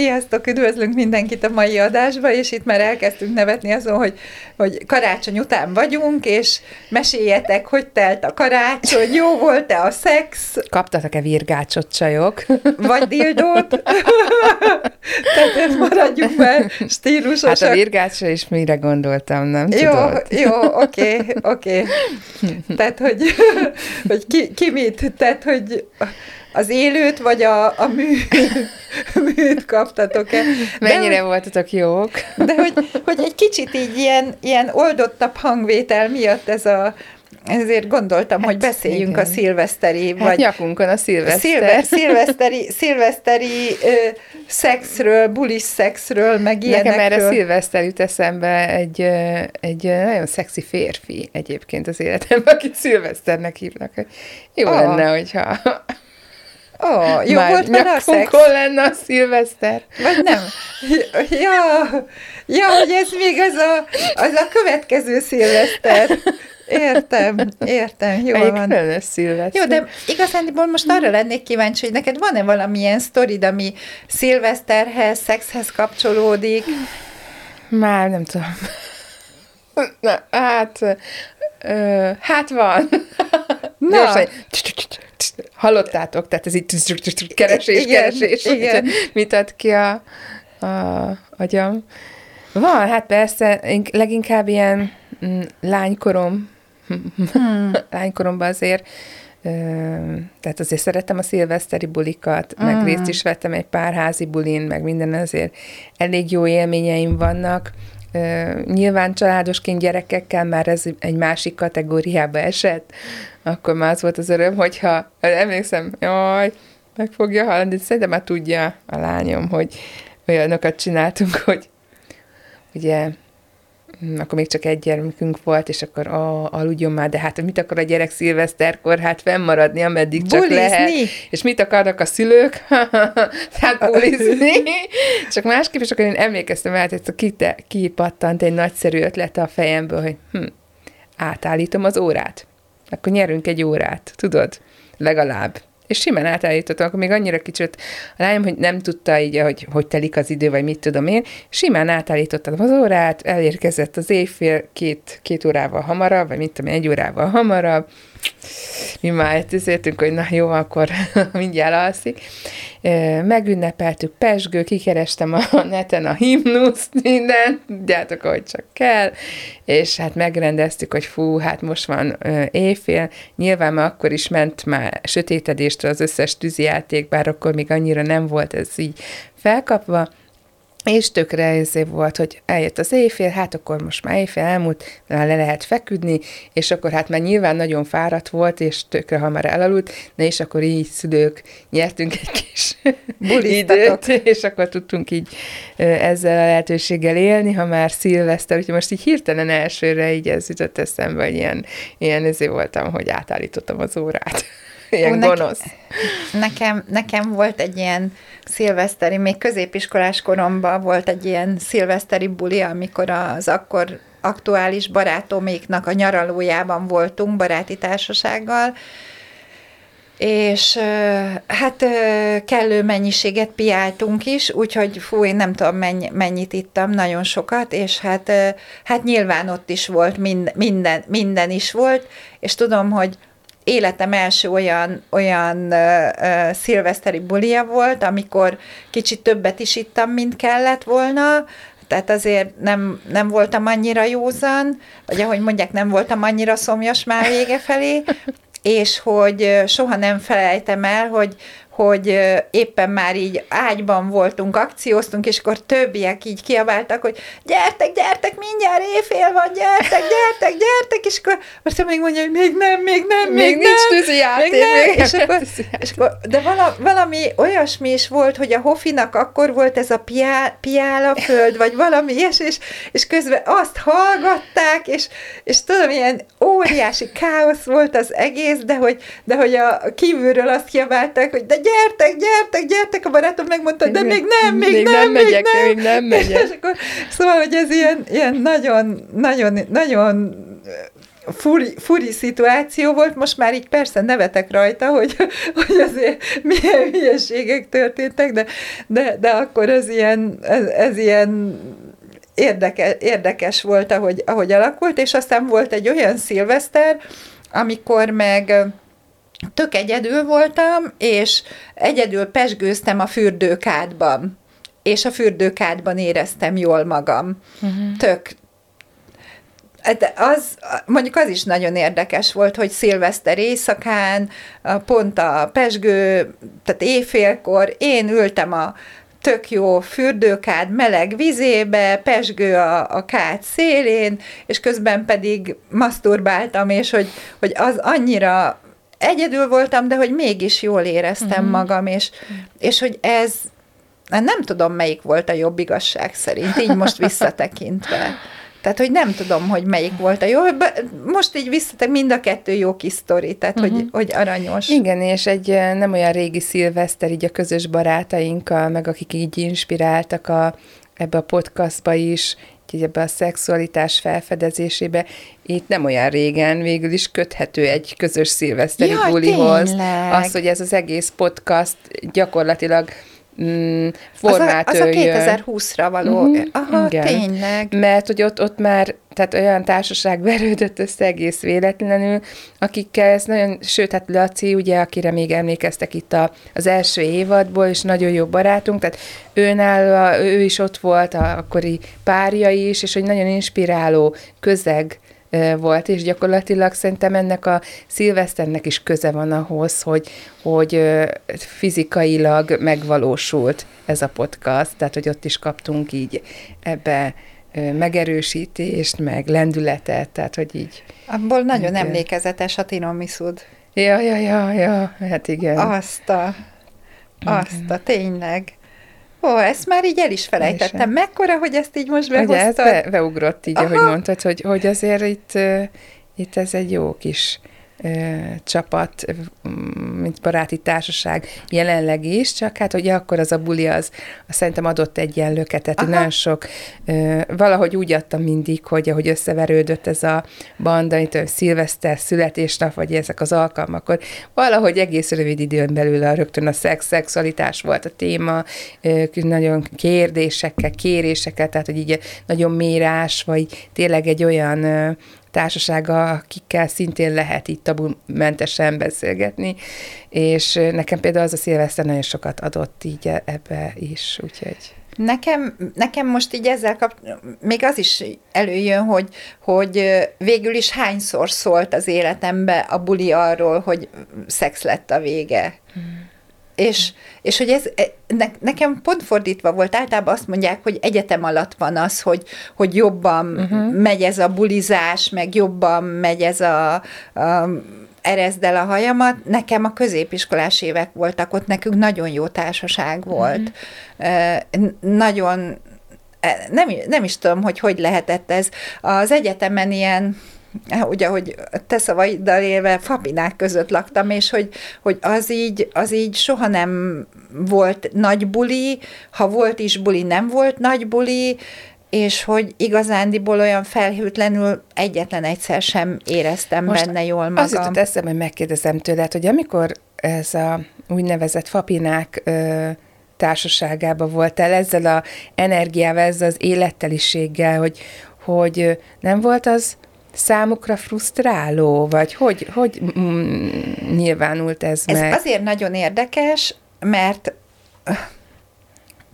Sziasztok, üdvözlünk mindenkit a mai adásba, és itt már elkezdtünk nevetni azon, hogy, hogy karácsony után vagyunk, és meséljetek, hogy telt a karácsony, jó volt-e a szex? Kaptatok-e virgácsot csajok? Vagy dildót? Tehát maradjunk már stílusosak. Hát a virgácsra is mire gondoltam, nem jó, tudod? Jó, oké, oké. Tehát, hogy, hogy ki, ki mit? Tehát, hogy az élőt, vagy a, a mű, műt kaptatok-e? Mennyire de, voltatok jók? De hogy, hogy egy kicsit így ilyen, ilyen oldottabb hangvétel miatt ez a ezért gondoltam, hát, hogy beszéljünk igen. a szilveszteri, hát vagy nyakunkon a szilveszter. Szilve, szilveszteri, szilveszteri ö, szexről, bulis szexről, meg ilyenekről. Nekem erre szilveszter jut eszembe egy, egy nagyon szexi férfi egyébként az életemben, akit szilveszternek hívnak. Jó oh. lenne, hogyha Ó, oh, jó Már volt vele a szex? lenne a szilveszter. Vagy nem? Ja, ja, hogy ez még az a, az a következő szilveszter. Értem, értem, jó Melyik van. Melyik szilveszter? Jó, de igazándiból most arra lennék kíváncsi, hogy neked van-e valamilyen sztorid, ami szilveszterhez, szexhez kapcsolódik? Már nem tudom. Na, hát, ö, hát van. Na. Gyorsan, hallottátok, tehát ez így keresés, igen, keresés, igen. mit ad ki a, a agyam. Van, hát persze, leginkább ilyen mm, lánykorom, hmm. lánykoromban azért, tehát azért szerettem a szilveszteri bulikat, mm. meg hmm. részt is vettem egy pár házi bulin, meg minden azért elég jó élményeim vannak. Nyilván családosként gyerekekkel már ez egy másik kategóriába esett, akkor már az volt az öröm, hogyha, emlékszem, jaj, meg fogja hallani, de szerintem már tudja a lányom, hogy olyanokat csináltunk, hogy ugye akkor még csak egy gyermekünk volt, és akkor a, aludjon már, de hát mit akar a gyerek szilveszterkor? Hát fennmaradni, ameddig csak bulizni. lehet. És mit akarnak a szülők? hát bulizni. csak másképp, és akkor én emlékeztem el, hogy kipattant egy nagyszerű ötlet a fejemből, hogy hm, átállítom az órát akkor nyerünk egy órát, tudod? Legalább. És simán átállítottam, akkor még annyira kicsit a lányom, hogy nem tudta így, hogy, hogy telik az idő, vagy mit tudom én, simán átállítottam az órát, elérkezett az éjfél két, két órával hamarabb, vagy mit tudom, egy órával hamarabb, mi már tüzéltünk, hogy na jó, akkor mindjárt alszik. Megünnepeltük Pesgő, kikerestem a neten a himnuszt, minden, tudjátok, ahogy csak kell, és hát megrendeztük, hogy fú, hát most van éjfél, nyilván már akkor is ment már sötétedéstre az összes tűzijáték, bár akkor még annyira nem volt ez így felkapva, és tökre ezért volt, hogy eljött az éjfél, hát akkor most már éjfél elmúlt, már le lehet feküdni, és akkor hát már nyilván nagyon fáradt volt, és tökre hamar elaludt, na és akkor így szülők nyertünk egy kis időt, és akkor tudtunk így ezzel a lehetőséggel élni, ha már szilveszter, úgyhogy most így hirtelen elsőre így ez jutott eszembe, hogy ilyen, ilyen ezért voltam, hogy átállítottam az órát. Ilyen Ó, gonosz. Nekem, nekem volt egy ilyen szilveszteri, még középiskolás koromban volt egy ilyen szilveszteri buli, amikor az akkor aktuális barátoméknak a nyaralójában voltunk baráti társasággal, és hát kellő mennyiséget piáltunk is, úgyhogy fú, én nem tudom mennyi, mennyit ittam, nagyon sokat, és hát, hát nyilván ott is volt, mind, minden, minden is volt, és tudom, hogy életem első olyan, olyan uh, uh, szilveszteri bulia volt, amikor kicsit többet is ittam, mint kellett volna, tehát azért nem, nem voltam annyira józan, vagy ahogy mondják, nem voltam annyira szomjas már vége felé, és hogy soha nem felejtem el, hogy, hogy éppen már így ágyban voltunk, akcióztunk, és akkor többiek így kiabáltak, hogy gyertek, gyertek, mindjárt éjfél van, gyertek, gyertek, gyertek, és akkor azt még mondja, hogy még nem, még nem, még, Még nem, nincs tűzijáték, még nem, még és akkor, és akkor, de vala, valami olyasmi is volt, hogy a Hofinak akkor volt ez a piá, piála föld, vagy valami ilyesmi, és, és közben azt hallgatták, és, és tudom, ilyen óriási káosz volt az egész, de hogy, de hogy a kívülről azt kiabálták, hogy de gyertek, gyertek, gyertek, a barátom megmondta, de még nem, még, Még nem, nem még megyek, nem. még nem megyek. És akkor, szóval, hogy ez ilyen, ilyen nagyon, nagyon, nagyon furi, furi szituáció volt, most már így persze nevetek rajta, hogy, hogy azért milyen hülyeségek történtek, de, de, de akkor ez ilyen, ez, ez ilyen érdeke, érdekes volt, ahogy, ahogy alakult, és aztán volt egy olyan szilveszter, amikor meg tök egyedül voltam, és egyedül pesgőztem a fürdőkádban, és a fürdőkádban éreztem jól magam. Uh-huh. Tök, de az, mondjuk az is nagyon érdekes volt, hogy szilveszter éjszakán, pont a pesgő, tehát éjfélkor én ültem a tök jó fürdőkád meleg vizébe, pesgő a, a kád szélén, és közben pedig maszturbáltam, és hogy, hogy az annyira egyedül voltam, de hogy mégis jól éreztem uh-huh. magam, és, és hogy ez, nem tudom, melyik volt a jobb igazság szerint, így most visszatekintve. Tehát, hogy nem tudom, hogy melyik volt a jó. Most így visszatek, mind a kettő jó kis sztori, tehát, uh-huh. hogy, hogy aranyos. Igen, és egy nem olyan régi szilveszter, így a közös barátainkkal, meg akik így inspiráltak a, ebbe a podcastba is, így ebbe a szexualitás felfedezésébe, itt nem olyan régen végül is köthető egy közös szilveszteri Jaj, bulihoz. tényleg. Az, hogy ez az egész podcast gyakorlatilag mm, az, a, formát az a öljön. 2020-ra való. Mhm, Aha, igen. tényleg. Mert hogy ott, ott már, tehát olyan társaság verődött össze egész véletlenül, akikkel ez nagyon, sőt, hát Laci, ugye, akire még emlékeztek itt a, az első évadból, és nagyon jó barátunk, tehát őnála, ő is ott volt, a akkori párja is, és hogy nagyon inspiráló közeg volt, és gyakorlatilag szerintem ennek a szilveszternek is köze van ahhoz, hogy, hogy fizikailag megvalósult ez a podcast, tehát hogy ott is kaptunk így ebbe megerősítést, meg lendületet, tehát hogy így... Abból nagyon Igen. emlékezetes a tiramiszud. Ja, ja, ja, ja, hát igen. Azt a, azt a, tényleg. Ó, ezt már így el is felejtettem. Mekkora, hogy ezt így most Ugye ez behoztad? be, beugrott így, ahogy Aha. mondtad, hogy, hogy azért itt, itt ez egy jó kis csapat, mint baráti társaság jelenleg is, csak hát ugye akkor az a buli az, az szerintem adott egy ilyen löketet, Aha. nagyon sok, valahogy úgy adtam mindig, hogy ahogy összeverődött ez a banda, itt szilveszter, születésnap, vagy ezek az alkalmak, akkor valahogy egész rövid időn belül a, rögtön a szex, szexualitás volt a téma, nagyon kérdésekkel, kérésekkel, tehát hogy így nagyon mérás, vagy tényleg egy olyan társasága, akikkel szintén lehet itt tabumentesen beszélgetni, és nekem például az a szilveszter nagyon sokat adott így e- ebbe is, úgyhogy... Nekem, nekem most így ezzel kap, még az is előjön, hogy, hogy végül is hányszor szólt az életembe a buli arról, hogy szex lett a vége. Hmm. És, és hogy ez e, ne, nekem pont fordítva volt, általában azt mondják, hogy egyetem alatt van az, hogy, hogy jobban uh-huh. megy ez a bulizás, meg jobban megy ez a, a erezd el a hajamat. Nekem a középiskolás évek voltak, ott nekünk nagyon jó társaság volt. Uh-huh. Nagyon, e, nem, nem is tudom, hogy hogy lehetett ez. Az egyetemen ilyen ugye, hogy te szavaiddal élve fapinák között laktam, és hogy, hogy az, így, az így soha nem volt nagy buli, ha volt is buli, nem volt nagy buli, és hogy igazándiból olyan felhőtlenül egyetlen egyszer sem éreztem Most benne jól magam. Az jutott eszembe, hogy megkérdezem tőled, hogy amikor ez a úgynevezett fapinák ö, társaságába voltál, ezzel a energiával, ezzel az életteliséggel, hogy, hogy nem volt az számukra frusztráló, vagy hogy, hogy mm, nyilvánult ez, Ez meg? azért nagyon érdekes, mert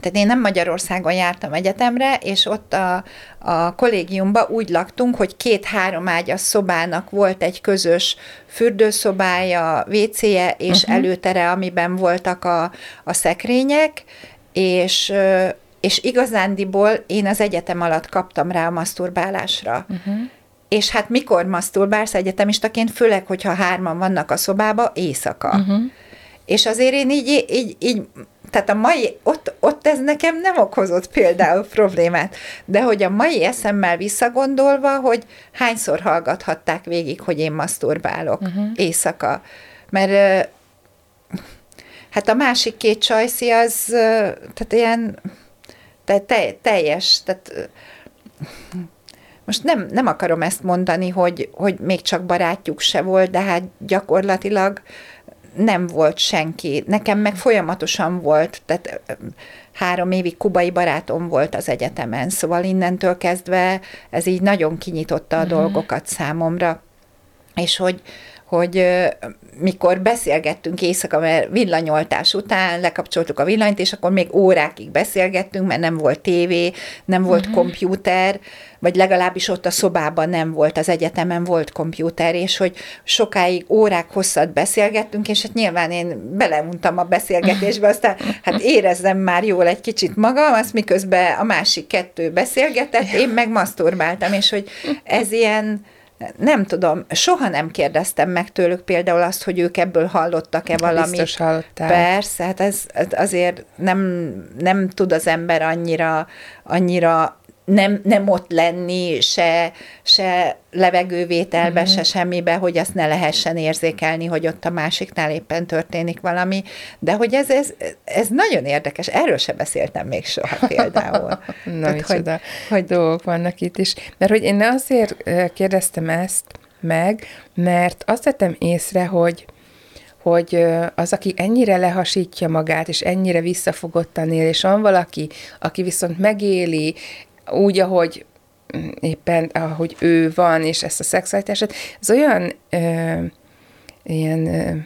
tehát én nem Magyarországon jártam egyetemre, és ott a, a kollégiumban úgy laktunk, hogy két-három ágyas szobának volt egy közös fürdőszobája, WC-je és uh-huh. előtere, amiben voltak a, a szekrények, és és igazándiból én az egyetem alatt kaptam rá a maszturbálásra. Uh-huh. És hát mikor maszturbálsz egyetemistaként, főleg, hogyha hárman vannak a szobába, éjszaka. Uh-huh. És azért én így, így, így tehát a mai, ott, ott ez nekem nem okozott például problémát, de hogy a mai eszemmel visszagondolva, hogy hányszor hallgathatták végig, hogy én maszturbálok uh-huh. éjszaka. Mert hát a másik két csajszi az, tehát ilyen te, te, teljes, tehát most nem, nem akarom ezt mondani, hogy, hogy még csak barátjuk se volt, de hát gyakorlatilag nem volt senki. Nekem meg folyamatosan volt, tehát három évig kubai barátom volt az egyetemen, szóval innentől kezdve ez így nagyon kinyitotta a uh-huh. dolgokat számomra. És hogy, hogy mikor beszélgettünk éjszaka, mert villanyoltás után lekapcsoltuk a villanyt, és akkor még órákig beszélgettünk, mert nem volt tévé, nem volt uh-huh. kompjúter, vagy legalábbis ott a szobában nem volt, az egyetemen volt kompjúter, és hogy sokáig órák hosszat beszélgettünk, és hát nyilván én beleuntam a beszélgetésbe, aztán hát érezzem már jól egy kicsit magam, azt miközben a másik kettő beszélgetett, én meg maszturbáltam, és hogy ez ilyen nem tudom, soha nem kérdeztem meg tőlük például azt, hogy ők ebből hallottak-e valamit. Biztos hallottál. Persze, hát ez, ez azért nem, nem tud az ember annyira, annyira nem, nem ott lenni, se, se levegővételbe, mm-hmm. se semmibe, hogy azt ne lehessen érzékelni, hogy ott a másiknál éppen történik valami, de hogy ez, ez, ez nagyon érdekes, erről se beszéltem még soha például. Na, Tehát, hogy, hogy dolgok vannak itt is. Mert hogy én azért kérdeztem ezt meg, mert azt vettem észre, hogy hogy az, aki ennyire lehasítja magát, és ennyire visszafogottan él, és van valaki, aki viszont megéli úgy, ahogy éppen, ahogy ő van, és ezt a szexualitását, ez olyan ö, ilyen ö,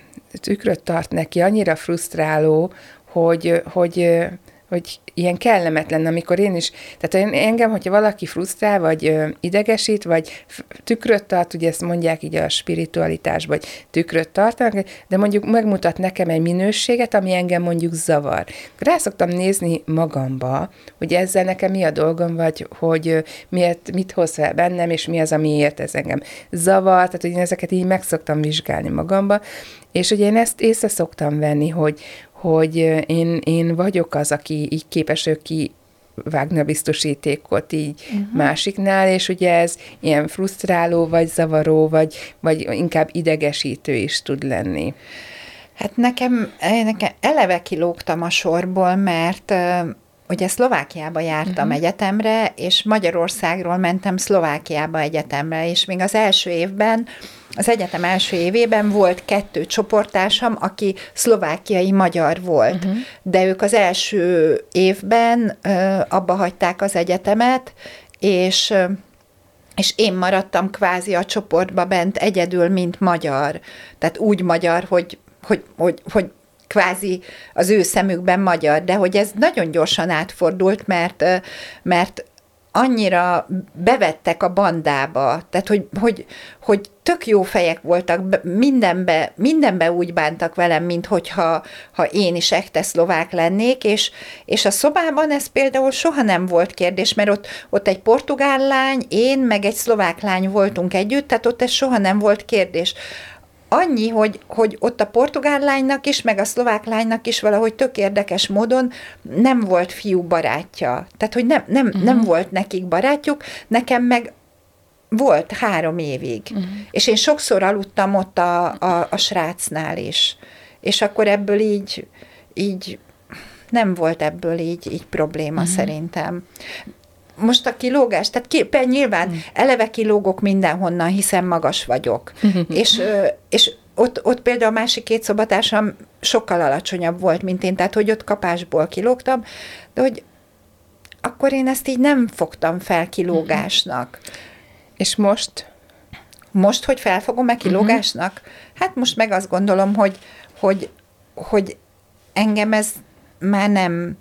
tükröt tart neki, annyira frusztráló, hogy, hogy, hogy ilyen kellemetlen, amikor én is, tehát én, engem, hogyha valaki frusztrál, vagy ö, idegesít, vagy tükröt tart, ugye ezt mondják így a spiritualitásban, vagy tükröt tartanak, de mondjuk megmutat nekem egy minőséget, ami engem mondjuk zavar. Rá szoktam nézni magamba, hogy ezzel nekem mi a dolgom, vagy hogy miért, mit hoz fel bennem, és mi az, amiért ez engem zavar, tehát hogy én ezeket így meg szoktam vizsgálni magamba, és ugye én ezt észre szoktam venni, hogy, hogy én, én vagyok az, aki így képes ő ki vágni a biztosítékot így uh-huh. másiknál, és ugye ez ilyen frusztráló, vagy zavaró, vagy, vagy inkább idegesítő is tud lenni. Hát nekem, nekem eleve kilógtam a sorból, mert ugye Szlovákiába jártam uh-huh. egyetemre, és Magyarországról mentem Szlovákiába egyetemre, és még az első évben az egyetem első évében volt kettő csoporttársam, aki szlovákiai magyar volt, uh-huh. de ők az első évben uh, abba hagyták az egyetemet, és és én maradtam kvázi a csoportba bent egyedül, mint magyar. Tehát úgy magyar, hogy, hogy, hogy, hogy kvázi az ő szemükben magyar, de hogy ez nagyon gyorsan átfordult, mert, mert annyira bevettek a bandába, tehát hogy, hogy, hogy tök jó fejek voltak, mindenbe, mindenbe úgy bántak velem, mint hogyha ha én is ekte szlovák lennék, és, és a szobában ez például soha nem volt kérdés, mert ott, ott egy portugál lány, én meg egy szlovák lány voltunk együtt, tehát ott ez soha nem volt kérdés annyi, hogy, hogy ott a portugál lánynak is, meg a szlovák lánynak is valahogy tök érdekes módon nem volt fiú barátja. Tehát, hogy nem, nem, uh-huh. nem volt nekik barátjuk, nekem meg volt három évig. Uh-huh. És én sokszor aludtam ott a, a, a srácnál is. És akkor ebből így, így nem volt ebből így, így probléma uh-huh. szerintem most a kilógás, tehát ki, nyilván mm. eleve kilógok mindenhonnan, hiszen magas vagyok. és, és ott, ott például a másik két szobatársam sokkal alacsonyabb volt, mint én, tehát hogy ott kapásból kilógtam, de hogy akkor én ezt így nem fogtam fel kilógásnak. És most? Most, hogy felfogom-e kilógásnak? Uh-huh. Hát most meg azt gondolom, hogy, hogy, hogy engem ez már nem,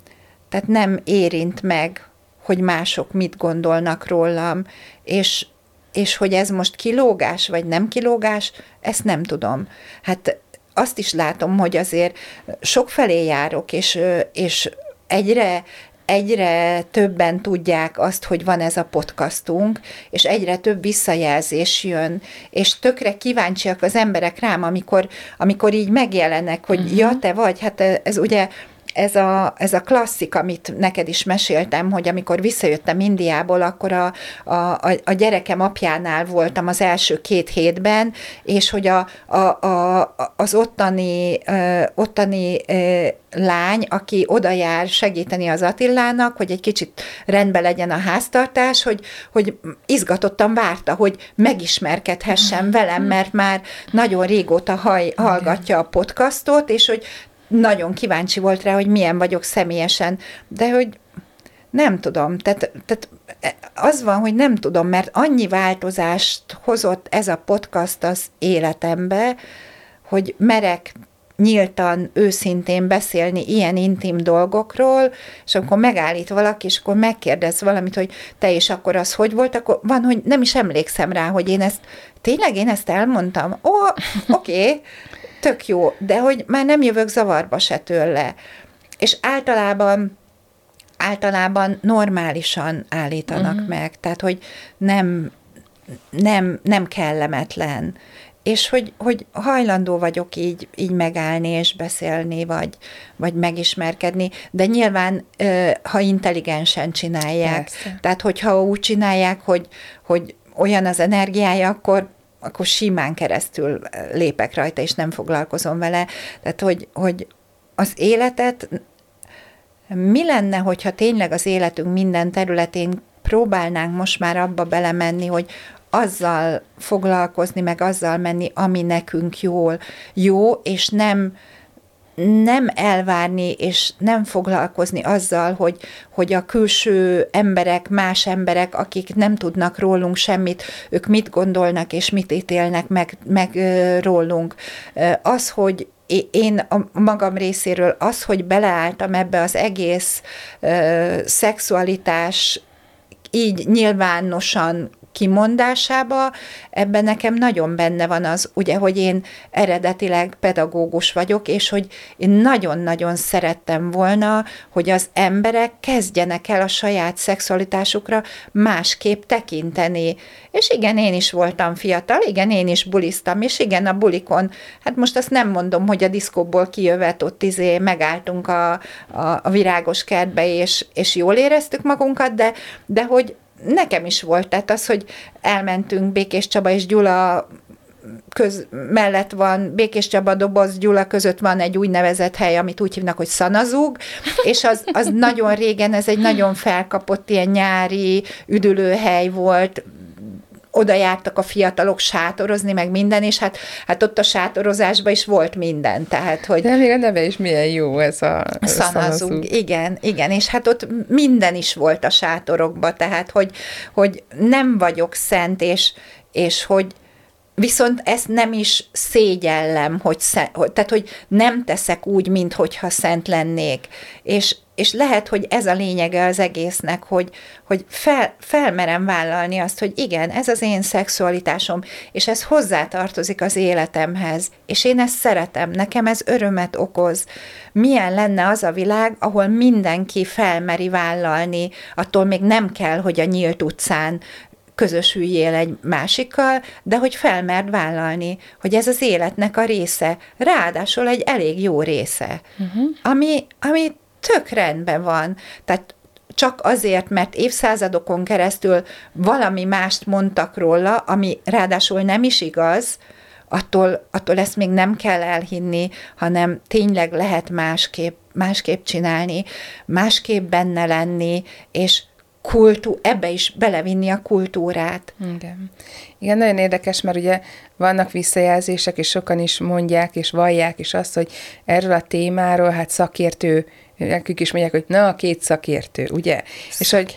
tehát nem érint meg, hogy mások mit gondolnak rólam, és, és hogy ez most kilógás, vagy nem kilógás, ezt nem tudom. Hát azt is látom, hogy azért sokfelé járok, és, és egyre, egyre többen tudják azt, hogy van ez a podcastunk, és egyre több visszajelzés jön, és tökre kíváncsiak az emberek rám, amikor, amikor így megjelenek, hogy uh-huh. ja, te vagy, hát ez ugye ez a, ez a klasszik, amit neked is meséltem, hogy amikor visszajöttem Indiából, akkor a, a, a gyerekem apjánál voltam az első két hétben, és hogy a, a, a, az ottani, ö, ottani ö, lány, aki oda jár segíteni az Attilának, hogy egy kicsit rendben legyen a háztartás, hogy, hogy izgatottan várta, hogy megismerkedhessen velem, mert már nagyon régóta haj, hallgatja a podcastot, és hogy nagyon kíváncsi volt rá, hogy milyen vagyok személyesen, de hogy nem tudom, tehát, tehát az van, hogy nem tudom, mert annyi változást hozott ez a podcast az életembe, hogy merek nyíltan, őszintén beszélni ilyen intim dolgokról, és akkor megállít valaki, és akkor megkérdez valamit, hogy te is akkor az hogy volt, akkor van, hogy nem is emlékszem rá, hogy én ezt, tényleg én ezt elmondtam? Ó, oké, okay tök jó, de hogy már nem jövök zavarba se tőle. És általában általában normálisan állítanak uh-huh. meg, tehát hogy nem, nem, nem kellemetlen. És hogy, hogy hajlandó vagyok így, így megállni és beszélni, vagy, vagy megismerkedni, de nyilván, ha intelligensen csinálják, Persze. tehát hogyha úgy csinálják, hogy, hogy olyan az energiája, akkor akkor simán keresztül lépek rajta, és nem foglalkozom vele. Tehát, hogy, hogy az életet, mi lenne, hogyha tényleg az életünk minden területén próbálnánk most már abba belemenni, hogy azzal foglalkozni, meg azzal menni, ami nekünk jól jó, és nem nem elvárni és nem foglalkozni azzal, hogy, hogy a külső emberek, más emberek, akik nem tudnak rólunk semmit, ők mit gondolnak és mit ítélnek meg, meg rólunk. Az, hogy én a magam részéről az, hogy beleálltam ebbe az egész szexualitás így nyilvánosan kimondásába, ebben nekem nagyon benne van az, ugye, hogy én eredetileg pedagógus vagyok, és hogy én nagyon-nagyon szerettem volna, hogy az emberek kezdjenek el a saját szexualitásukra másképp tekinteni. És igen, én is voltam fiatal, igen, én is buliztam, és igen, a bulikon, hát most azt nem mondom, hogy a diszkóból kijövet, ott izé megálltunk a, a, a virágos kertbe, és, és jól éreztük magunkat, de, de hogy nekem is volt, tehát az, hogy elmentünk Békés Csaba és Gyula köz, mellett van Békés Csaba, Doboz, Gyula között van egy úgynevezett hely, amit úgy hívnak, hogy Szanazúg, és az, az nagyon régen, ez egy nagyon felkapott ilyen nyári üdülőhely volt, oda jártak a fiatalok sátorozni, meg minden, és hát, hát ott a sátorozásban is volt minden, tehát, hogy... De még a neve is milyen jó ez a szanazug. Igen, igen, és hát ott minden is volt a sátorokba, tehát, hogy, hogy nem vagyok szent, és, és hogy, Viszont ezt nem is szégyellem, hogy, szent, hogy tehát, hogy nem teszek úgy, mintha szent lennék. És, és lehet, hogy ez a lényege az egésznek, hogy, hogy fel, felmerem vállalni azt, hogy igen, ez az én szexualitásom, és ez hozzátartozik az életemhez, és én ezt szeretem, nekem ez örömet okoz. Milyen lenne az a világ, ahol mindenki felmeri vállalni, attól még nem kell, hogy a nyílt utcán közösüljél egy másikkal, de hogy felmerd vállalni, hogy ez az életnek a része, ráadásul egy elég jó része, uh-huh. ami, ami tök rendben van. Tehát csak azért, mert évszázadokon keresztül valami mást mondtak róla, ami ráadásul nem is igaz, attól, attól ezt még nem kell elhinni, hanem tényleg lehet másképp, másképp csinálni, másképp benne lenni, és kultú, ebbe is belevinni a kultúrát. Igen. Igen, nagyon érdekes, mert ugye vannak visszajelzések, és sokan is mondják, és vallják is azt, hogy erről a témáról, hát szakértő, nekük is mondják, hogy na, a két szakértő, ugye? Szakértő. És hogy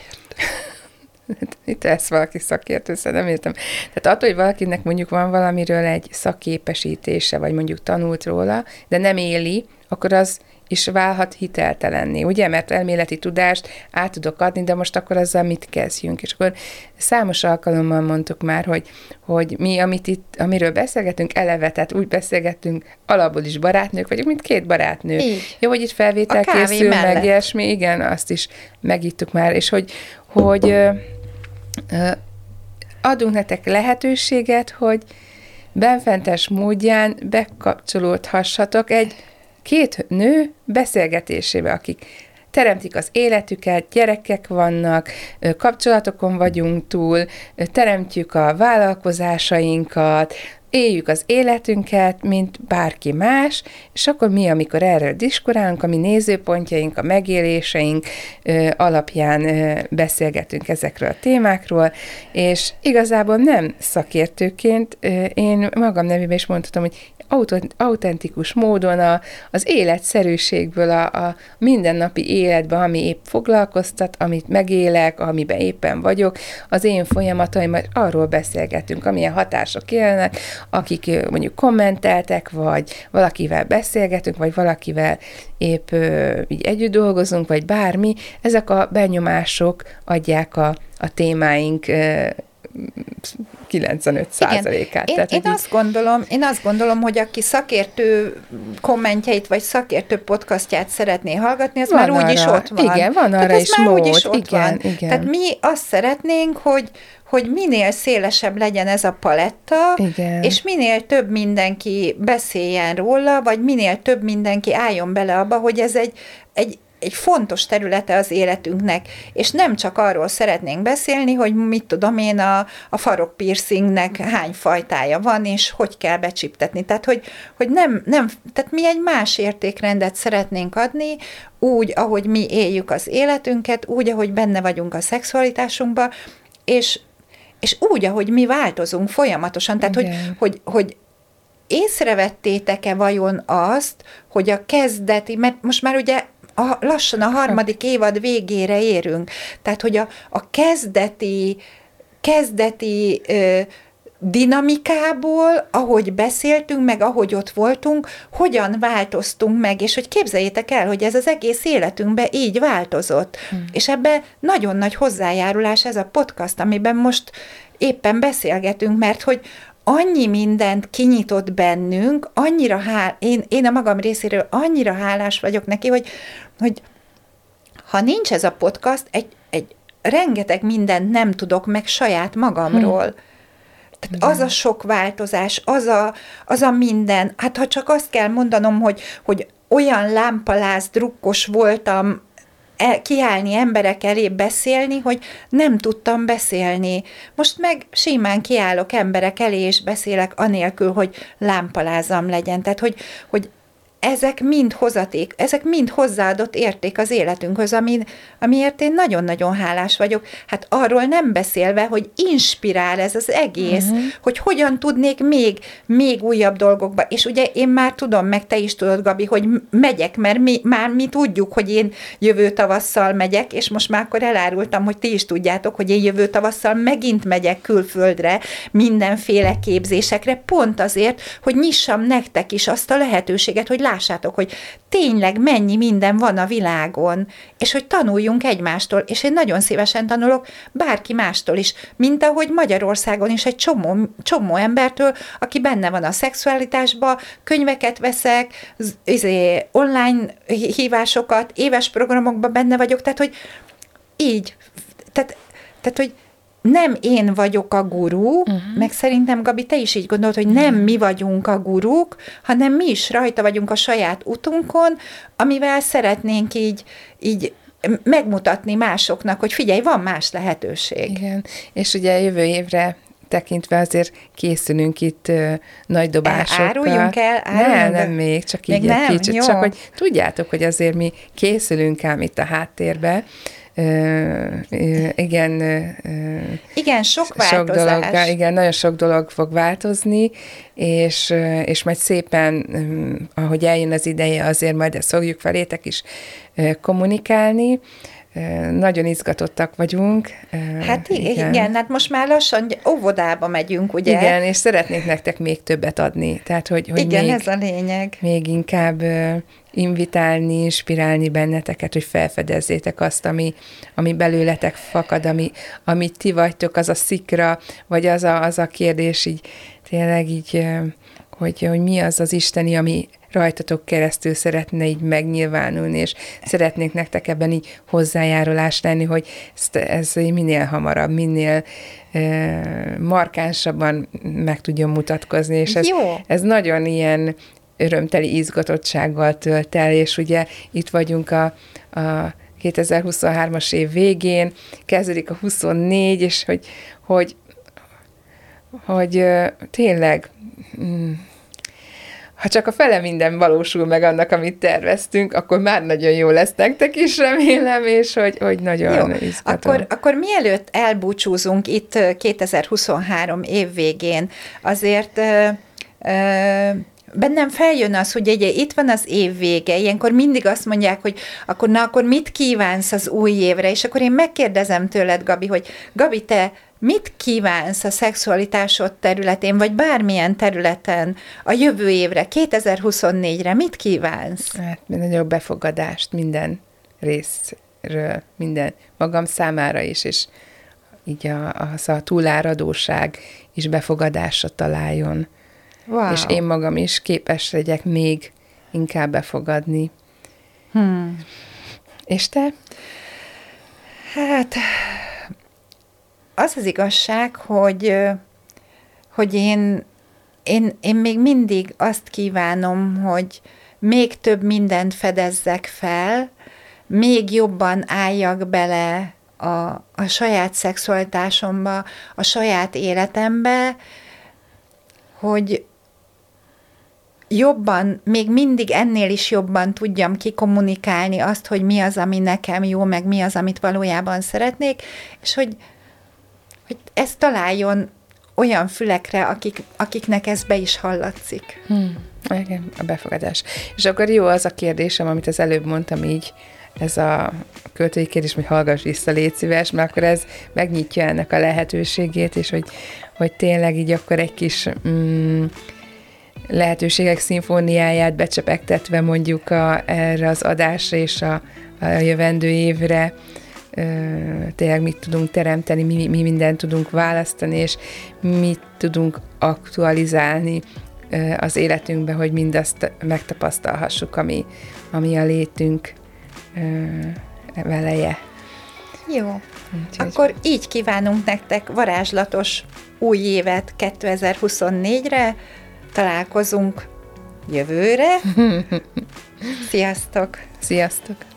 Mit lesz valaki szakértő, nem értem. Tehát attól, hogy valakinek mondjuk van valamiről egy szakképesítése, vagy mondjuk tanult róla, de nem éli, akkor az is válhat hiteltelenni, ugye? Mert elméleti tudást át tudok adni, de most akkor azzal mit kezdjünk? És akkor számos alkalommal mondtuk már, hogy, hogy mi, amit itt, amiről beszélgetünk, eleve, tehát úgy beszélgetünk, alapból is barátnők vagyunk, mint két barátnő. Így. Jó, hogy itt felvétel készül, meg mellett. ilyesmi, igen, azt is megittuk már, és hogy, hogy ö, ö, adunk nektek lehetőséget, hogy benfentes módján bekapcsolódhassatok egy két nő beszélgetésébe, akik teremtik az életüket, gyerekek vannak, kapcsolatokon vagyunk túl, teremtjük a vállalkozásainkat, éljük az életünket, mint bárki más, és akkor mi, amikor erről diskurálunk, a mi nézőpontjaink, a megéléseink ö, alapján ö, beszélgetünk ezekről a témákról, és igazából nem szakértőként, ö, én magam nevében is mondhatom, hogy autentikus módon a, az életszerűségből, a, a mindennapi életben, ami épp foglalkoztat, amit megélek, amiben éppen vagyok, az én folyamataim, arról beszélgetünk, amilyen hatások élnek, akik mondjuk kommenteltek, vagy valakivel beszélgetünk, vagy valakivel épp ö, így együtt dolgozunk, vagy bármi, ezek a benyomások adják a, a témáink ö, 95%-át. Én, Tehát, én, így- azt gondolom, én azt gondolom, hogy aki szakértő kommentjeit, vagy szakértő podcastját szeretné hallgatni, az Van már úgyis arra. ott van. Igen, van Tehát arra ez is már mód. úgyis ott Igen, van. igen. Tehát mi azt szeretnénk, hogy hogy minél szélesebb legyen ez a paletta, Igen. és minél több mindenki beszéljen róla, vagy minél több mindenki álljon bele abba, hogy ez egy, egy, egy fontos területe az életünknek, és nem csak arról szeretnénk beszélni, hogy mit tudom én, a, a farok piercingnek hány fajtája van, és hogy kell becsiptetni. Tehát, hogy, hogy nem, nem, tehát mi egy más értékrendet szeretnénk adni, úgy, ahogy mi éljük az életünket, úgy, ahogy benne vagyunk a szexualitásunkba, és, és úgy, ahogy mi változunk folyamatosan. Tehát, hogy, hogy, hogy észrevettétek-e vajon azt, hogy a kezdeti, mert most már ugye a, lassan a harmadik évad végére érünk, tehát hogy a, a kezdeti, kezdeti ö, dinamikából, ahogy beszéltünk, meg ahogy ott voltunk, hogyan változtunk meg, és hogy képzeljétek el, hogy ez az egész életünkben így változott. Hmm. És ebbe nagyon nagy hozzájárulás ez a podcast, amiben most éppen beszélgetünk, mert hogy annyi mindent kinyitott bennünk, annyira hál, én, én a magam részéről annyira hálás vagyok neki, hogy, hogy ha nincs ez a podcast, egy, egy rengeteg mindent nem tudok meg saját magamról. Hm. Tehát az a sok változás, az a, az a minden, hát ha csak azt kell mondanom, hogy, hogy olyan lámpaláz, drukkos voltam, el, kiállni emberek elé beszélni, hogy nem tudtam beszélni. Most meg simán kiállok emberek elé, és beszélek anélkül, hogy lámpalázam legyen. Tehát, hogy, hogy ezek mind hozaték, ezek mind hozzáadott érték az életünkhöz, ami, amiért én nagyon-nagyon hálás vagyok. Hát arról nem beszélve, hogy inspirál ez az egész, uh-huh. hogy hogyan tudnék még, még újabb dolgokba. És ugye én már tudom, meg te is tudod, Gabi, hogy megyek, mert mi, már mi tudjuk, hogy én jövő tavasszal megyek, és most már akkor elárultam, hogy ti is tudjátok, hogy én jövő tavasszal megint megyek külföldre, mindenféle képzésekre, pont azért, hogy nyissam nektek is azt a lehetőséget, hogy lássátok, hogy tényleg mennyi minden van a világon, és hogy tanuljunk egymástól, és én nagyon szívesen tanulok bárki mástól is, mint ahogy Magyarországon is egy csomó, csomó embertől, aki benne van a szexualitásba, könyveket veszek, izé, online hívásokat, éves programokban benne vagyok, tehát hogy így, tehát, tehát hogy nem én vagyok a guru, uh-huh. meg szerintem, Gabi, te is így gondolod, hogy nem mi vagyunk a guruk, hanem mi is rajta vagyunk a saját utunkon, amivel szeretnénk így, így megmutatni másoknak, hogy figyelj, van más lehetőség. Igen, és ugye jövő évre tekintve azért készülünk itt ö, nagy dobásokkal. Áruljunk el? Áruljunk nem, nem még, csak Még így nem? egy kicsit. Jó. Csak hogy tudjátok, hogy azért mi készülünk ám itt a háttérbe. Igen, Igen, sok sok változás. dolog, igen, nagyon sok dolog fog változni, és, és majd szépen, ahogy eljön az ideje, azért majd ezt fogjuk felétek is kommunikálni. Nagyon izgatottak vagyunk. Hát igen, igen, hát most már lassan óvodába megyünk, ugye? Igen, és szeretnék nektek még többet adni. Tehát, hogy, hogy igen, még, ez a lényeg. Még inkább invitálni, inspirálni benneteket, hogy felfedezzétek azt, ami, ami belőletek fakad, ami, amit ti vagytok, az a szikra, vagy az a, az a kérdés így tényleg így, hogy, hogy mi az az isteni, ami rajtatok keresztül szeretne így megnyilvánulni, és szeretnék nektek ebben így hozzájárulás lenni, hogy ez, ez minél hamarabb, minél e, markánsabban meg tudjon mutatkozni, és ez, Jó. ez nagyon ilyen örömteli izgatottsággal tölt el, és ugye itt vagyunk a, a 2023-as év végén, kezdődik a 24, és hogy, hogy, hogy tényleg mm, ha csak a fele minden valósul meg annak, amit terveztünk, akkor már nagyon jó lesz nektek is, remélem, és hogy, hogy nagyon jó. izgatom. Akkor, akkor mielőtt elbúcsúzunk itt 2023 év végén, azért ö, ö, bennem feljön az, hogy ugye itt van az év vége, ilyenkor mindig azt mondják, hogy akkor na, akkor mit kívánsz az új évre, és akkor én megkérdezem tőled, Gabi, hogy Gabi, te mit kívánsz a szexualitásod területén, vagy bármilyen területen a jövő évre, 2024-re, mit kívánsz? Hát nagyobb befogadást minden részről, minden magam számára is, és így a, a, a túláradóság is befogadásra találjon. Wow. És én magam is képes legyek még inkább befogadni. Hmm. És te? Hát, az az igazság, hogy, hogy én, én, én még mindig azt kívánom, hogy még több mindent fedezzek fel, még jobban álljak bele a, a saját szexualitásomba, a saját életembe, hogy jobban, még mindig ennél is jobban tudjam kikommunikálni azt, hogy mi az, ami nekem jó, meg mi az, amit valójában szeretnék, és hogy, hogy ez találjon olyan fülekre, akik, akiknek ez be is hallatszik. Hmm. Igen, a befogadás. És akkor jó az a kérdésem, amit az előbb mondtam így, ez a költői kérdés, hogy hallgass vissza, légy szíves, mert akkor ez megnyitja ennek a lehetőségét, és hogy, hogy tényleg így akkor egy kis mm, lehetőségek szimfóniáját becsepegtetve mondjuk a, erre az adásra és a, a jövendő évre, tényleg mit tudunk teremteni, mi, mi mindent tudunk választani, és mit tudunk aktualizálni az életünkbe, hogy mindazt megtapasztalhassuk, ami, ami a létünk veleje. Jó. Úgyhogy... Akkor így kívánunk nektek varázslatos új évet 2024-re, találkozunk jövőre. Sziasztok! Sziasztok!